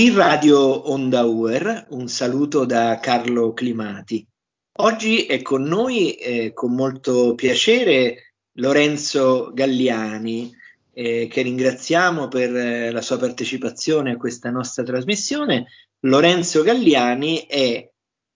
Qui Radio Onda Uer, un saluto da Carlo Climati. Oggi è con noi eh, con molto piacere Lorenzo Galliani, eh, che ringraziamo per eh, la sua partecipazione a questa nostra trasmissione. Lorenzo Galliani è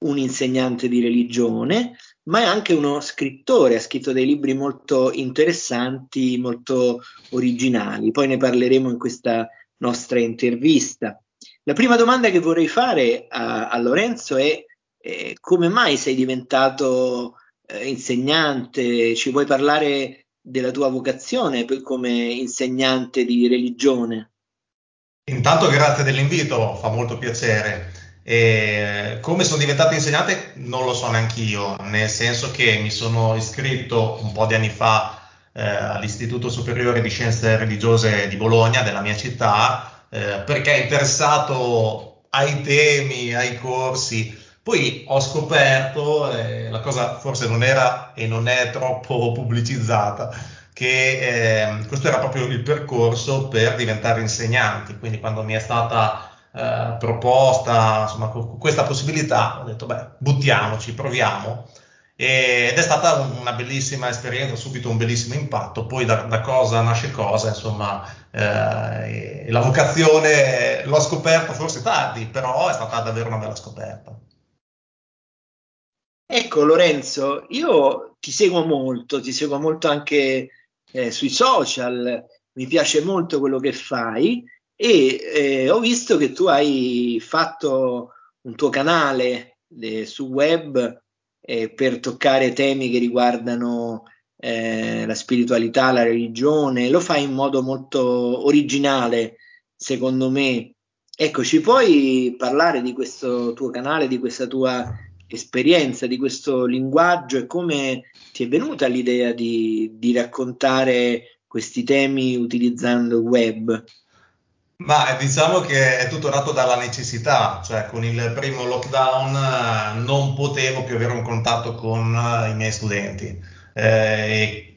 un insegnante di religione, ma è anche uno scrittore, ha scritto dei libri molto interessanti, molto originali. Poi ne parleremo in questa nostra intervista. La prima domanda che vorrei fare a, a Lorenzo è eh, come mai sei diventato eh, insegnante? Ci vuoi parlare della tua vocazione come insegnante di religione? Intanto grazie dell'invito, fa molto piacere. E come sono diventato insegnante non lo so neanche io, nel senso che mi sono iscritto un po' di anni fa eh, all'Istituto Superiore di Scienze Religiose di Bologna, della mia città, eh, perché è interessato ai temi, ai corsi. Poi ho scoperto, eh, la cosa forse non era e non è troppo pubblicizzata, che eh, questo era proprio il percorso per diventare insegnanti. Quindi quando mi è stata eh, proposta insomma, questa possibilità, ho detto, beh, buttiamoci, proviamo ed è stata una bellissima esperienza, subito un bellissimo impatto, poi da, da cosa nasce cosa, insomma, eh, la vocazione l'ho scoperta forse tardi, però è stata davvero una bella scoperta. Ecco Lorenzo, io ti seguo molto, ti seguo molto anche eh, sui social, mi piace molto quello che fai e eh, ho visto che tu hai fatto un tuo canale eh, su web eh, per toccare temi che riguardano eh, la spiritualità, la religione, lo fai in modo molto originale, secondo me. Ecco, ci puoi parlare di questo tuo canale, di questa tua esperienza, di questo linguaggio e come ti è venuta l'idea di, di raccontare questi temi utilizzando il web? Ma diciamo che è tutto nato dalla necessità, cioè con il primo lockdown eh, non potevo più avere un contatto con eh, i miei studenti. Eh,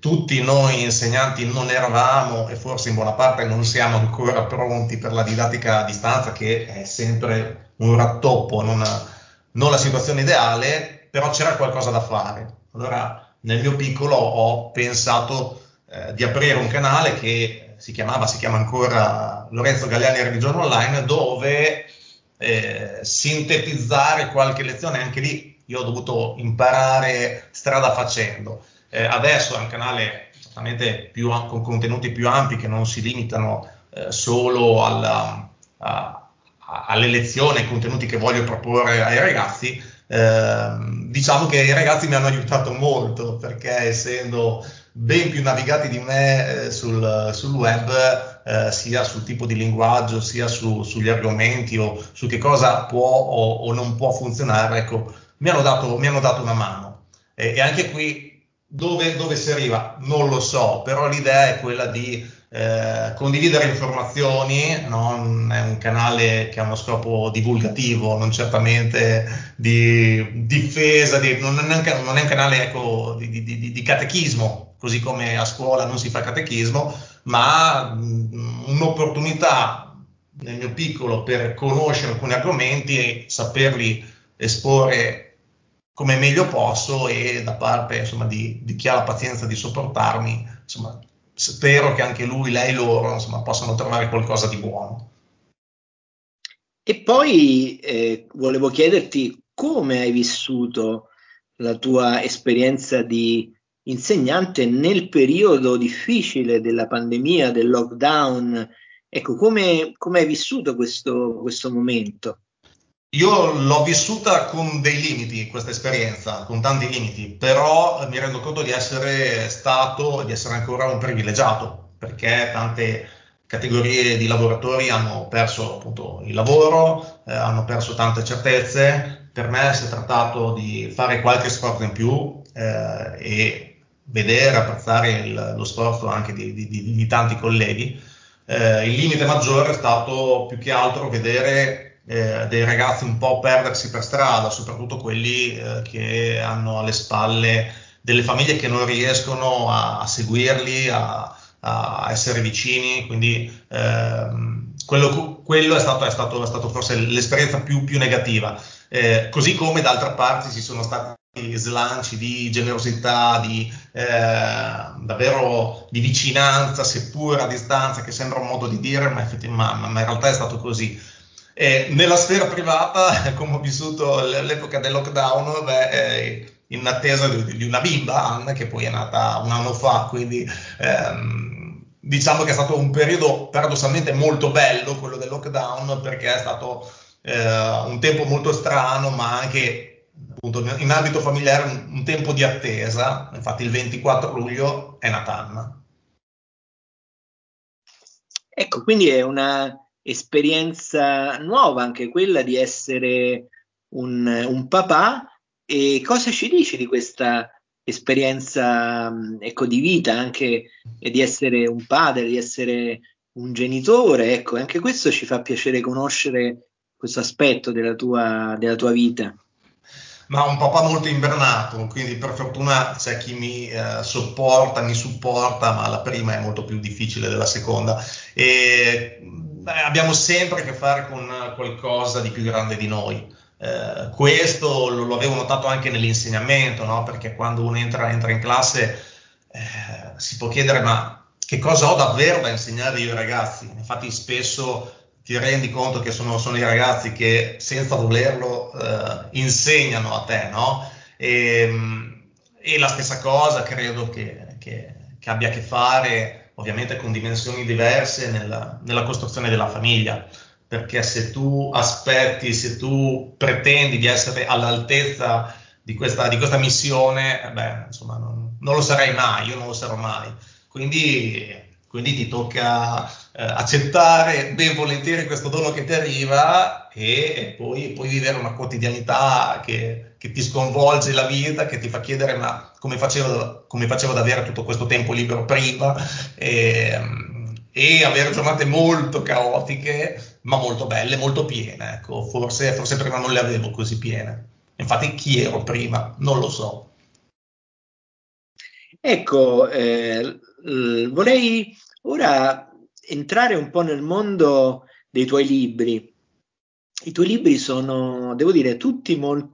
tutti noi insegnanti non eravamo e forse in buona parte non siamo ancora pronti per la didattica a distanza, che è sempre un rattoppo, non, non la situazione ideale, però c'era qualcosa da fare. Allora, nel mio piccolo ho pensato eh, di aprire un canale che si chiamava, si chiama ancora Lorenzo Galliani Religione Online, dove eh, sintetizzare qualche lezione, anche lì io ho dovuto imparare strada facendo. Eh, adesso è un canale certamente più, con contenuti più ampi che non si limitano eh, solo alla, a, alle lezioni, ai contenuti che voglio proporre ai ragazzi. Eh, diciamo che i ragazzi mi hanno aiutato molto perché essendo ben più navigati di me eh, sul, sul, web, eh, sia sul tipo di linguaggio, sia su, sugli argomenti o su che cosa può o, o non può funzionare, ecco, mi hanno dato, mi hanno dato una mano. E, e anche qui dove, dove, si arriva? Non lo so, però l'idea è quella di eh, condividere informazioni, non è un canale che ha uno scopo divulgativo, non certamente di difesa, di, non, è un, non, è un, canale ecco, di, di, di catechismo, così come a scuola non si fa catechismo, ma mh, un'opportunità nel mio piccolo per conoscere alcuni argomenti e saperli esporre come meglio posso e da parte insomma, di, chi ha la pazienza di sopportarmi, insomma, spero che anche lui, lei, loro insomma, possano trovare qualcosa di buono. E poi eh, volevo chiederti come hai vissuto la tua esperienza di insegnante nel periodo difficile della pandemia, del lockdown. Ecco, come, come hai vissuto questo, questo momento? Io l'ho vissuta con dei limiti, questa esperienza, con tanti limiti, però mi rendo conto di essere stato e di essere ancora un privilegiato, perché tante categorie di lavoratori hanno perso appunto il lavoro, eh, hanno perso tante certezze. Per me si è trattato di fare qualche sforzo in più eh, e vedere, apprezzare il, lo sforzo anche di, di, di tanti colleghi. Eh, il limite maggiore è stato più che altro vedere eh, dei ragazzi un po' perdersi per strada, soprattutto quelli eh, che hanno alle spalle delle famiglie che non riescono a, a seguirli, a, a, essere vicini, quindi ehm, quello, quello è, stato, è, stato, è, stato, forse l'esperienza più, più negativa. Eh, così come d'altra parte ci sono stati slanci di generosità, di eh, davvero di vicinanza, seppur a distanza, che sembra un modo di dire, ma, ma, ma in realtà è stato così. E nella sfera privata, come ho vissuto l'epoca del lockdown, beh, eh, in attesa di, una bimba, Anna, che poi è nata un anno fa, quindi ehm, diciamo che è stato un periodo paradossalmente molto bello, quello del lockdown, perché è stato eh, un tempo molto strano, ma anche appunto in ambito familiare un, un, tempo di attesa, infatti il 24 luglio è Natanna. Ecco, quindi è una esperienza nuova anche quella di essere un, un papà. E cosa ci dici di questa esperienza ecco, di vita anche di essere un padre, di essere un genitore, ecco, anche questo ci fa piacere conoscere questo aspetto della tua, della tua vita. Ma un papà molto invernato, quindi per fortuna c'è chi mi eh, sopporta, mi supporta, ma la prima è molto più difficile della seconda. E beh, abbiamo sempre a che fare con qualcosa di più grande di noi. Eh, questo lo, lo, avevo notato anche nell'insegnamento, no? perché quando uno entra, entra in classe eh, si può chiedere ma che cosa ho davvero da insegnare io ai ragazzi? Infatti spesso ti rendi conto che sono, sono i ragazzi che senza volerlo eh, insegnano a te, no? E, e, la stessa cosa credo che, che, che, abbia a che fare ovviamente con dimensioni diverse nella, nella costruzione della famiglia perché se tu aspetti, se tu pretendi di essere all'altezza di questa, di questa missione, eh beh, insomma, non, non, lo sarai mai, io non lo sarò mai. Quindi quindi ti tocca eh, accettare ben volentieri questo dono che ti arriva e, e poi, poi, vivere una quotidianità che, che, ti sconvolge la vita, che ti fa chiedere ma come facevo, come facevo ad avere tutto questo tempo libero prima e, e avere giornate molto caotiche ma molto belle, molto piene. Ecco, forse, forse prima non le avevo così piene. Infatti chi ero prima? Non lo so. Ecco, eh, vorrei ora entrare un po' nel mondo dei tuoi libri. I tuoi libri sono, devo dire, tutti molto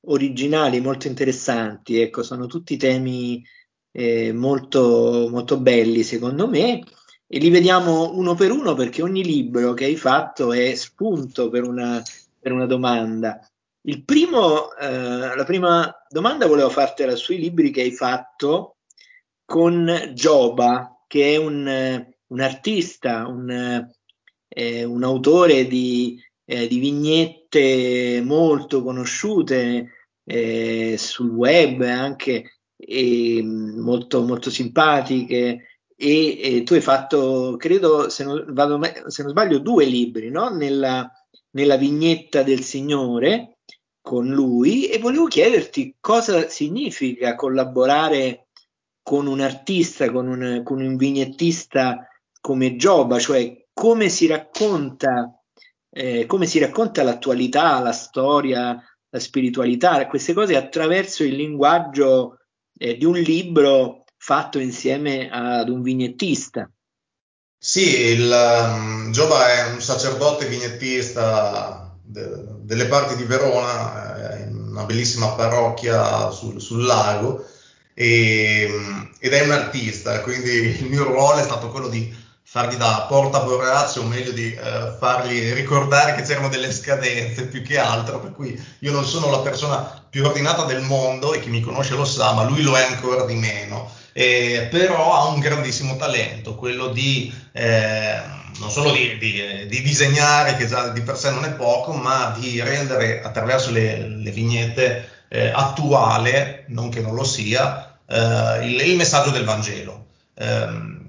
originali, molto interessanti, ecco, sono tutti temi eh, molto, molto belli secondo me e li vediamo uno per uno perché ogni libro che hai fatto è spunto per una, per una domanda. Primo, eh, la prima domanda volevo fartela sui libri che hai fatto con Gioba, che è un, un artista, un, eh, un, autore di, eh, di, vignette molto conosciute eh, sul web anche e molto, molto simpatiche. E, e, tu hai fatto, credo, se non, vado, se non sbaglio, due libri no? nella, nella vignetta del Signore con lui e volevo chiederti cosa significa collaborare con un artista, con un, con un vignettista come Giova, cioè come si racconta, eh, come si racconta l'attualità, la storia, la spiritualità, queste cose attraverso il linguaggio eh, di un libro fatto insieme ad un vignettista. Sì, il, um, Giova è un sacerdote vignettista de, delle parti di Verona, eh, in una bellissima parrocchia sul, sul lago e, ehm, ed è un artista, quindi il mio ruolo è stato quello di fargli da porta borraccio, o meglio di eh, fargli ricordare che c'erano delle scadenze più che altro, per cui io non sono la persona più ordinata del mondo e chi mi conosce lo sa, ma lui lo è ancora di meno. Eh, però ha un grandissimo talento, quello di eh, non solo di, di, di, disegnare, che già di per sé non è poco, ma di rendere attraverso le, le vignette eh, attuale, non che non lo sia, eh, il, il, messaggio del Vangelo.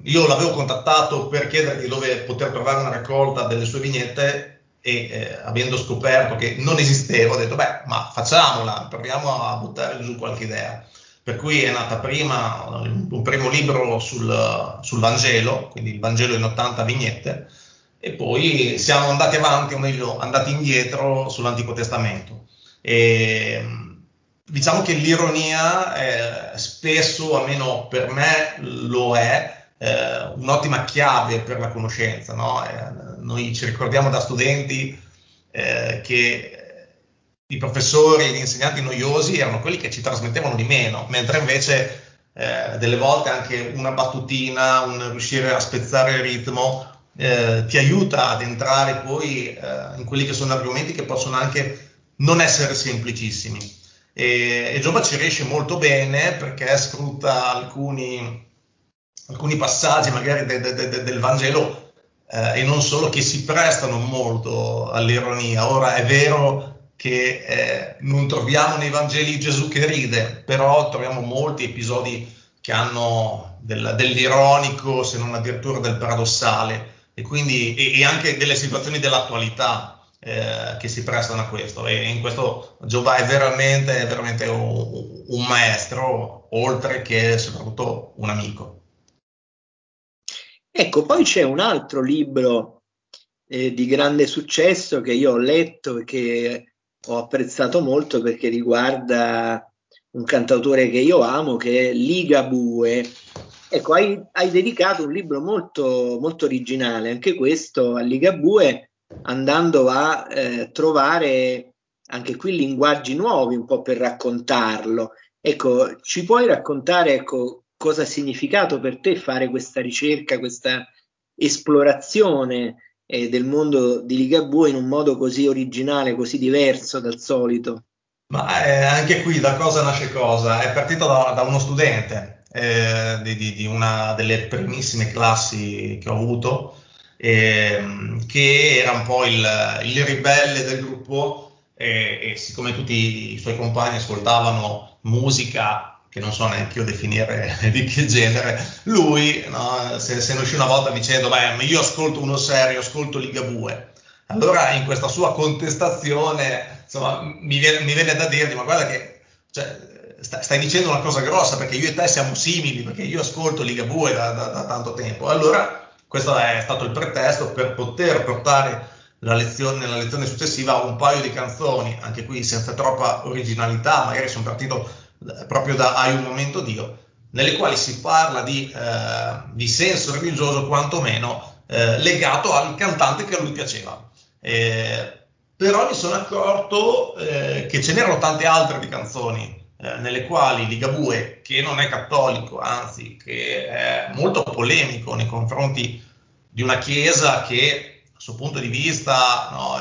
Eh, io l'avevo contattato per chiedergli dove poter trovare una raccolta delle sue vignette e eh, avendo scoperto che non esisteva ho detto beh ma facciamola, proviamo a buttare giù qualche idea. Per cui è nata prima un primo libro sul, sul Vangelo, quindi il Vangelo in 80 vignette, e poi siamo andati avanti, o meglio andati indietro sull'Antico Testamento. E, diciamo che l'ironia eh, spesso, almeno per me, lo è, eh, un'ottima chiave per la conoscenza. No? Eh, noi ci ricordiamo da studenti eh, che i professori e gli insegnanti noiosi erano quelli che ci trasmettevano di meno, mentre invece eh, delle volte anche una battutina, un riuscire a spezzare il ritmo eh, ti aiuta ad entrare poi eh, in quelli che sono argomenti che possono anche non essere semplicissimi. E, e Giova ci riesce molto bene perché sfrutta alcuni, alcuni passaggi magari de, de, de, del Vangelo eh, e non solo che si prestano molto all'ironia. Ora è vero che eh, non troviamo nei Vangeli Gesù che ride, però troviamo molti episodi che hanno del, dell'ironico, se non addirittura del paradossale, e quindi e, e anche delle situazioni dell'attualità eh, che si prestano a questo. E in questo Giova è veramente, è veramente un, un maestro, oltre che soprattutto un amico. Ecco, poi c'è un altro libro eh, di grande successo che io ho letto e che ho apprezzato molto perché riguarda un cantautore che io amo che è Liga Bue. Ecco, hai, hai dedicato un libro molto, molto originale, anche questo a Liga Bue, andando a eh, trovare anche qui linguaggi nuovi un po' per raccontarlo. Ecco, ci puoi raccontare ecco, cosa ha significato per te fare questa ricerca, questa esplorazione eh, del mondo di Ligabue in un modo così originale, così diverso dal solito? Ma eh, anche qui da cosa nasce cosa? È partito da, da uno studente eh, di, di, di, una delle primissime classi che ho avuto, ehm, che era un po' il, il ribelle del gruppo e, e siccome tutti i suoi compagni ascoltavano musica che non so neanche io definire di che genere, lui no, se, se ne uscì una volta dicendo, beh, io ascolto uno serio, ascolto Ligabue. Allora in questa sua contestazione, insomma, mi viene, mi viene da dirgli, ma guarda che cioè, sta, stai dicendo una cosa grossa perché io e te siamo simili, perché io ascolto Ligabue da, da, da tanto tempo. Allora questo è stato il pretesto per poter portare la lezione, nella lezione successiva un paio di canzoni, anche qui senza troppa originalità, magari sono partito proprio da Hai un momento Dio, nelle quali si parla di, eh, di senso religioso quantomeno eh, legato al cantante che a lui piaceva. Eh, però mi sono accorto eh, che ce n'erano tante altre di canzoni eh, nelle quali Ligabue, che non è cattolico, anzi che è molto polemico nei confronti di una chiesa che, dal suo punto di vista, no,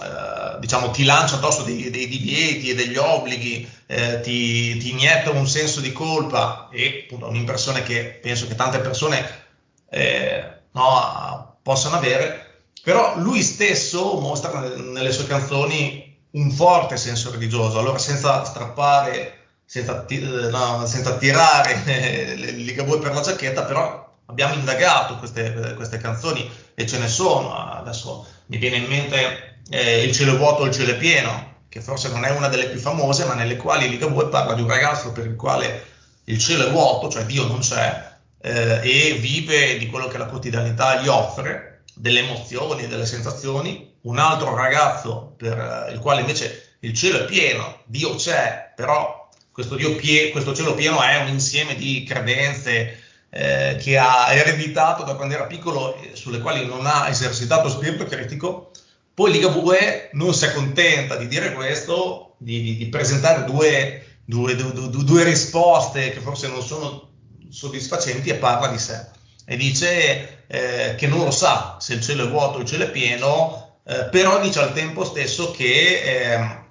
eh, eh, diciamo, ti lancia addosso dei, dei, divieti e degli obblighi, eh, ti, ti, inietta un senso di colpa e appunto un'impressione che penso che tante persone eh, no, possano avere, però lui stesso mostra nelle sue canzoni un forte senso religioso, allora senza strappare, senza, no, senza tirare il ligabue per la giacchetta, però abbiamo indagato queste, queste canzoni e ce ne sono, adesso mi viene in mente eh, Il cielo vuoto, il cielo è pieno, che forse non è una delle più famose, ma nelle quali Ligabue parla di un ragazzo per il quale il cielo è vuoto, cioè Dio non c'è, eh, e vive di quello che la quotidianità gli offre, delle emozioni, delle sensazioni, un altro ragazzo per il quale invece il cielo è pieno, Dio c'è, però questo, Dio pie- questo cielo pieno è un insieme di credenze eh, che ha ereditato da quando era piccolo, sulle quali non ha esercitato spirito critico, poi Ligabue non si accontenta di dire questo, di, di, di presentare due, due, due, due, risposte che forse non sono soddisfacenti e parla di sé. E dice eh, che non lo sa se il cielo è vuoto o il cielo è pieno, eh, però dice al tempo stesso che eh,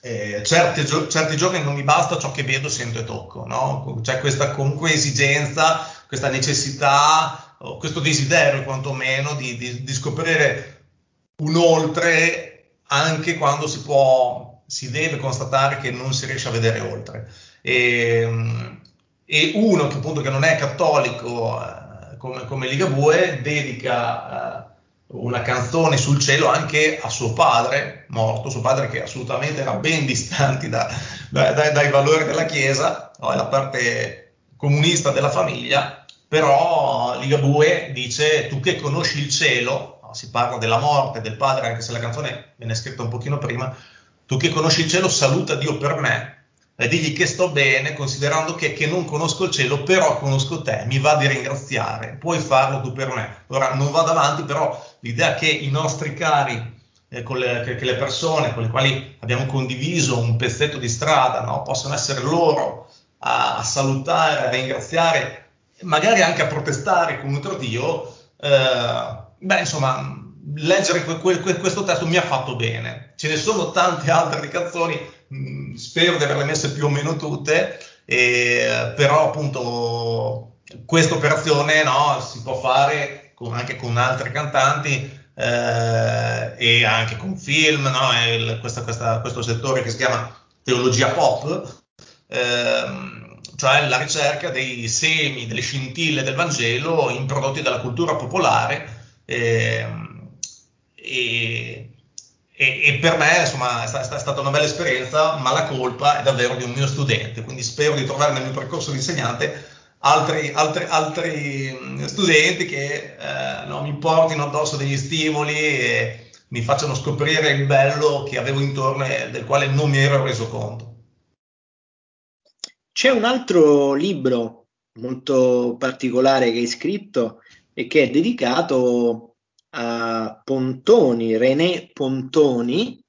eh certi, certi, giorni non mi basta ciò che vedo, sento e tocco. No? C'è questa comunque esigenza, questa necessità, questo desiderio quantomeno di, di, di scoprire un oltre anche quando si può, si deve constatare che non si riesce a vedere oltre. E, e uno che appunto che non è cattolico eh, come, come Ligabue dedica eh, una canzone sul cielo anche a suo padre morto, suo padre che assolutamente era ben distante da, da, da, dai valori della Chiesa, no? è la parte comunista della famiglia, però Ligabue dice tu che conosci il cielo, si parla della morte del padre, anche se la canzone viene scritta un pochino prima, tu che conosci il cielo saluta Dio per me, eh, digli che sto bene, considerando che, che, non conosco il cielo, però conosco te, mi va di ringraziare, puoi farlo tu per me. Ora non vado avanti, però l'idea che i nostri cari, eh, le, che, che, le persone con le quali abbiamo condiviso un pezzetto di strada, no, possono essere loro a, a, salutare, a ringraziare, magari anche a protestare contro Dio, eh, beh, insomma, leggere que, que, questo testo mi ha fatto bene. Ce ne sono tante altre di canzoni, mh, mm, spero di averle messe più o meno tutte, e, però appunto questa operazione no, si può fare con, anche con altri cantanti eh, e anche con film, no? Il, questa, questa, questo settore che si chiama teologia pop, ehm, cioè la ricerca dei semi, delle scintille del Vangelo introdotti dalla cultura popolare. Ehm, e, e, e, per me insomma, è, stata, è, stata una bella esperienza, ma la colpa è davvero di un mio studente, quindi spero di trovare nel mio percorso di insegnante altri, altri, altri mm, studenti che eh, no, mi portino addosso degli stimoli e mi facciano scoprire il bello che avevo intorno e del quale non mi ero reso conto. C'è un altro libro molto particolare che hai scritto e che è dedicato a Pontoni, René Pontoni,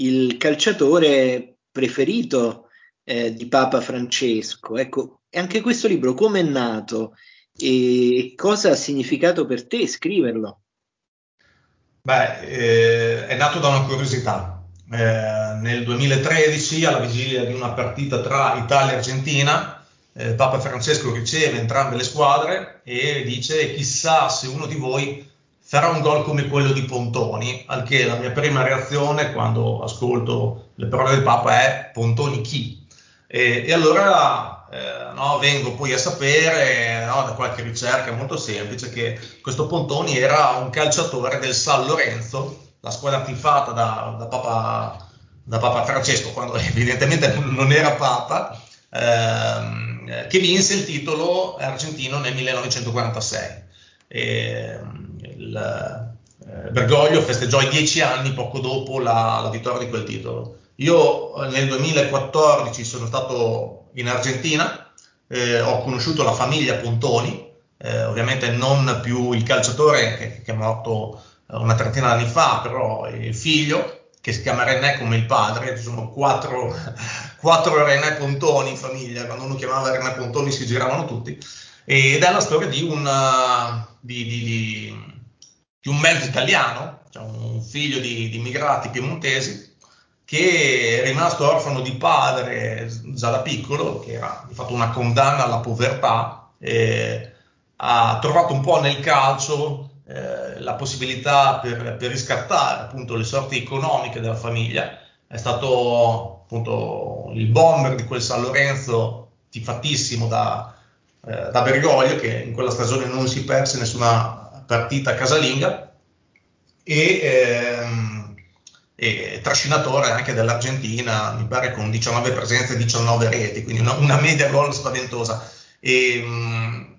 il calciatore preferito eh, di Papa Francesco. Ecco, anche questo libro come è nato e cosa ha significato per te scriverlo? Beh, eh, è nato da una curiosità. Eh, nel 2013, alla vigilia di una partita tra Italia e Argentina, eh, Papa Francesco riceve entrambe le squadre e dice chissà se uno di voi sarà un gol come quello di Pontoni, al che la mia prima reazione quando ascolto le parole del Papa è Pontoni chi? E, e allora eh, no, vengo poi a sapere no, da qualche ricerca molto semplice che questo Pontoni era un calciatore del San Lorenzo, la squadra tifata da, da, Papa, da Papa, Francesco, quando evidentemente non era Papa, ehm, che vinse il titolo argentino nel 1946. E, il, eh, Bergoglio festeggiò i dieci anni poco dopo la, la, vittoria di quel titolo. Io eh, nel 2014 sono stato in Argentina, eh, ho conosciuto la famiglia Pontoni, eh, ovviamente non più il calciatore che, che, è morto eh, una trentina d'anni fa, però il figlio, che si chiama René come il padre, ci sono quattro, quattro René Pontoni in famiglia, quando uno chiamava René Pontoni si giravano tutti, ed è la storia di un, di, di, di, di un mezzo italiano, cioè un figlio di, immigrati piemontesi, che è rimasto orfano di padre già da piccolo, che era di fatto una condanna alla povertà, e ha trovato un po' nel calcio eh, la possibilità per, per, riscattare appunto le sorti economiche della famiglia. È stato appunto il bomber di quel San Lorenzo tifatissimo da, eh, da Bergoglio che in quella stagione non si perse nessuna partita casalinga e, ehm, e trascinatore anche dell'Argentina, mi pare con 19 presenze e 19 reti, quindi una, una media gol spaventosa. E, mh, mm,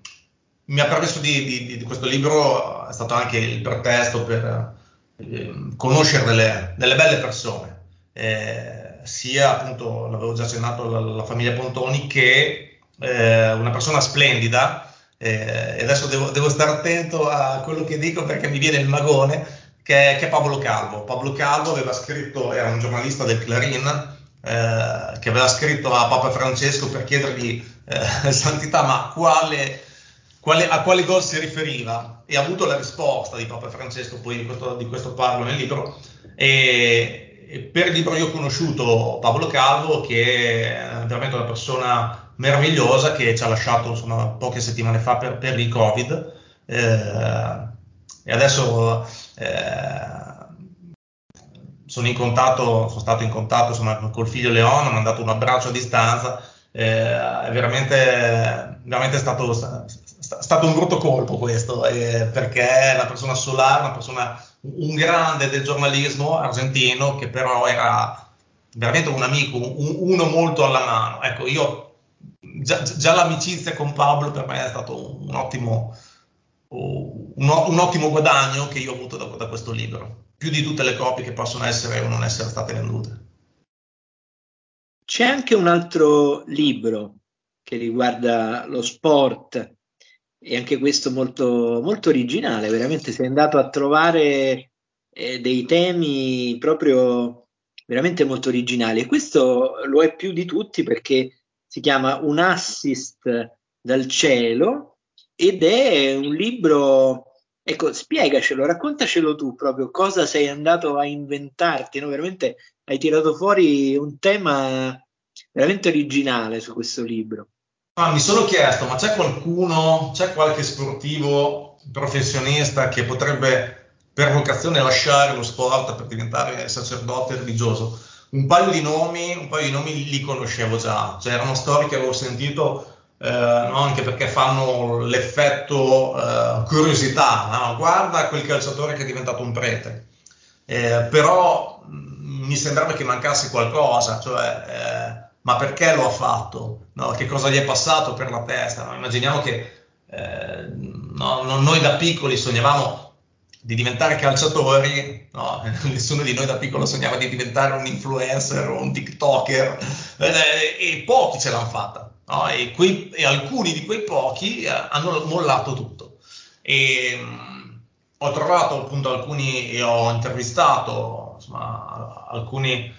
mi ha permesso di, di, di, questo libro, è stato anche il pretesto per eh, conoscere delle, delle, belle persone, eh, sia appunto, l'avevo già accennato, la, la famiglia Pontoni, che eh, una persona splendida, eh, e adesso devo, devo, stare attento a quello che dico perché mi viene il magone, che, che è Pablo Calvo. Pablo Calvo aveva scritto, era un giornalista del Clarin, eh, che aveva scritto a Papa Francesco per chiedergli eh, santità, ma quale, quale, a quale gol si riferiva? E ha avuto la risposta di Papa Francesco, poi di questo, di questo parlo nel libro. E, per libro io ho conosciuto Pablo Calvo, che è veramente una persona meravigliosa che ci ha lasciato insomma, poche settimane fa per, per il Covid. Eh, e adesso eh, sono in contatto, sono stato in contatto insomma, col figlio Leon, ho mandato un abbraccio a distanza. Eh, è veramente, veramente stato, sta, stato un brutto colpo questo, eh, perché una persona solare, una persona, un grande del giornalismo argentino che però era veramente un amico, un, uno molto alla mano. Ecco, io già, già, l'amicizia con Pablo per me è stato un ottimo, un, un ottimo guadagno che io ho avuto da, da, questo libro, più di tutte le copie che possono essere o non essere state vendute. C'è anche un altro libro che riguarda lo sport e anche questo molto, molto originale, veramente sei andato a trovare eh, dei temi proprio veramente molto originali e questo lo è più di tutti perché si chiama Un assist dal cielo ed è un libro Ecco, spiegacelo, raccontacelo tu proprio cosa sei andato a inventarti, no? Veramente hai tirato fuori un tema veramente originale su questo libro. Ah, mi sono chiesto, ma c'è qualcuno, c'è qualche sportivo professionista che potrebbe per vocazione lasciare lo sport per diventare sacerdote religioso? Un paio di nomi, un paio di nomi li conoscevo già, cioè erano storie che avevo sentito eh, no? anche perché fanno l'effetto eh, curiosità, no? guarda quel calciatore che è diventato un prete, eh, però mm, mi sembrava che mancasse qualcosa, cioè, eh, ma perché lo ha fatto? No? Che cosa gli è passato per la testa? Immaginiamo che eh, noi da piccoli sognavamo di diventare calciatori, no, nessuno di noi da piccolo sognava di diventare un influencer o un TikToker eh, e pochi ce l'hanno fatta no? e, quei, e, alcuni di quei pochi eh, hanno mollato tutto. E, mm, ho trovato appunto alcuni e ho intervistato insomma, alcuni,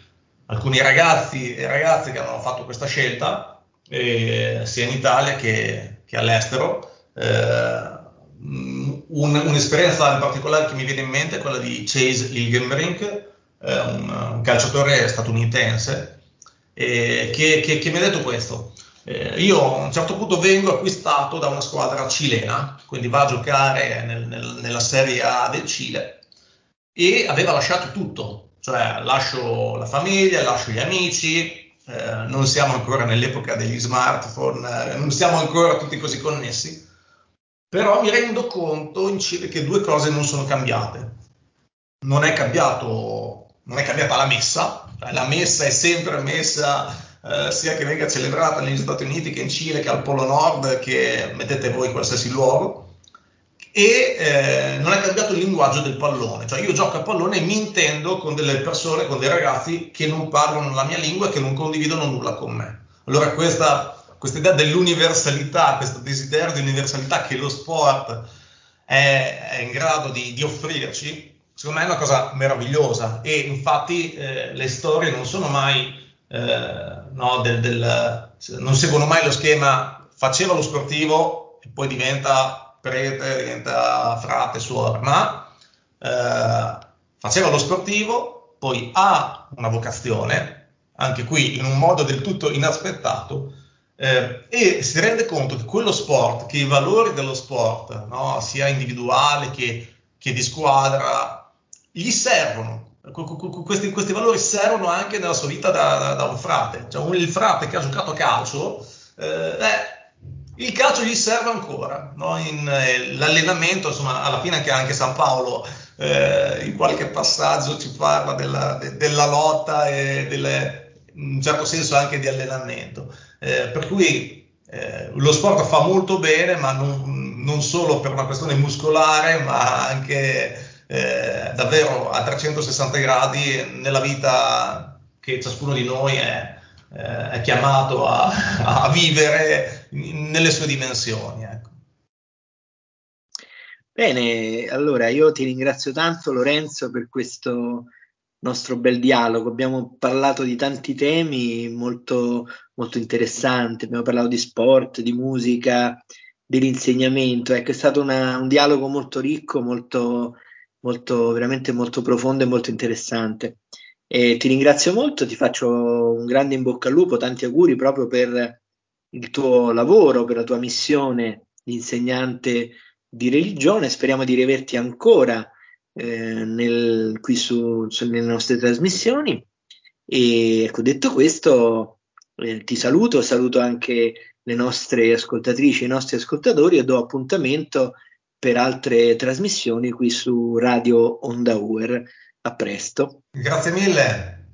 alcuni ragazzi e ragazze che hanno fatto questa scelta, eh, sia in Italia che, che all'estero. Eh, un, un'esperienza in particolare che mi viene in mente è quella di Chase Ilgenbrink, eh, un, un, calciatore statunitense, eh, che, che, che mi ha detto questo. Eh, io a un certo punto vengo acquistato da una squadra cilena, quindi va a giocare nel, nel, nella Serie A del Cile e aveva lasciato tutto, cioè lascio la famiglia, lascio gli amici, eh, non siamo ancora nell'epoca degli smartphone, eh, non siamo ancora tutti così connessi, però mi rendo conto in Cile che due cose non sono cambiate. Non è, cambiato, non è cambiata la messa, cioè la messa è sempre messa eh, sia che venga celebrata negli Stati Uniti che in Cile che al Polo Nord, che mettete voi in qualsiasi luogo. E eh, non è cambiato il linguaggio del pallone, cioè io gioco a pallone e mi intendo con delle persone, con dei ragazzi che non parlano la mia lingua e che non condividono nulla con me. Allora questa, questa idea dell'universalità, questo desiderio di universalità che lo sport è, è in grado di, di offrirci, secondo me è una cosa meravigliosa e infatti eh, le storie non sono mai eh, no, del, del, non seguono mai lo schema faceva lo sportivo e poi diventa prete, diventa frate, suora, ma eh, faceva lo sportivo, poi ha una vocazione, anche qui in un modo del tutto inaspettato, eh, e si rende conto che quello sport, che i valori dello sport, no, sia individuale che, che di squadra, gli servono questi, questi, valori servono anche nella sua vita da, da, da un frate. Cioè, un, il frate che ha giocato a calcio, eh, eh, il calcio gli serve ancora. No? In, eh, l'allenamento, insomma, alla fine anche, anche San Paolo eh, in qualche passaggio ci parla della, de, della lotta e delle, in un certo senso anche di allenamento. Eh, per cui eh, lo sport fa molto bene, ma non, non solo per una questione muscolare, ma anche eh, davvero a 360 gradi nella vita che ciascuno di noi è, eh, è chiamato a, a, vivere nelle sue dimensioni. Ecco. Bene, allora io ti ringrazio tanto Lorenzo per questo nostro bel dialogo. Abbiamo parlato di tanti temi molto, molto interessanti, abbiamo parlato di sport, di musica, dell'insegnamento. Ecco, è stato una, un dialogo molto ricco, molto molto, veramente molto profondo e molto interessante. E ti ringrazio molto, ti faccio un grande in bocca al lupo, tanti auguri proprio per il tuo lavoro, per la tua missione di insegnante di religione. Speriamo di riaverti ancora eh, nel, qui su, su, nelle nostre trasmissioni. E ecco, detto questo, eh, ti saluto, saluto anche le nostre ascoltatrici i nostri ascoltatori e do appuntamento per altre trasmissioni qui su Radio Onda Uer. A presto. Grazie mille.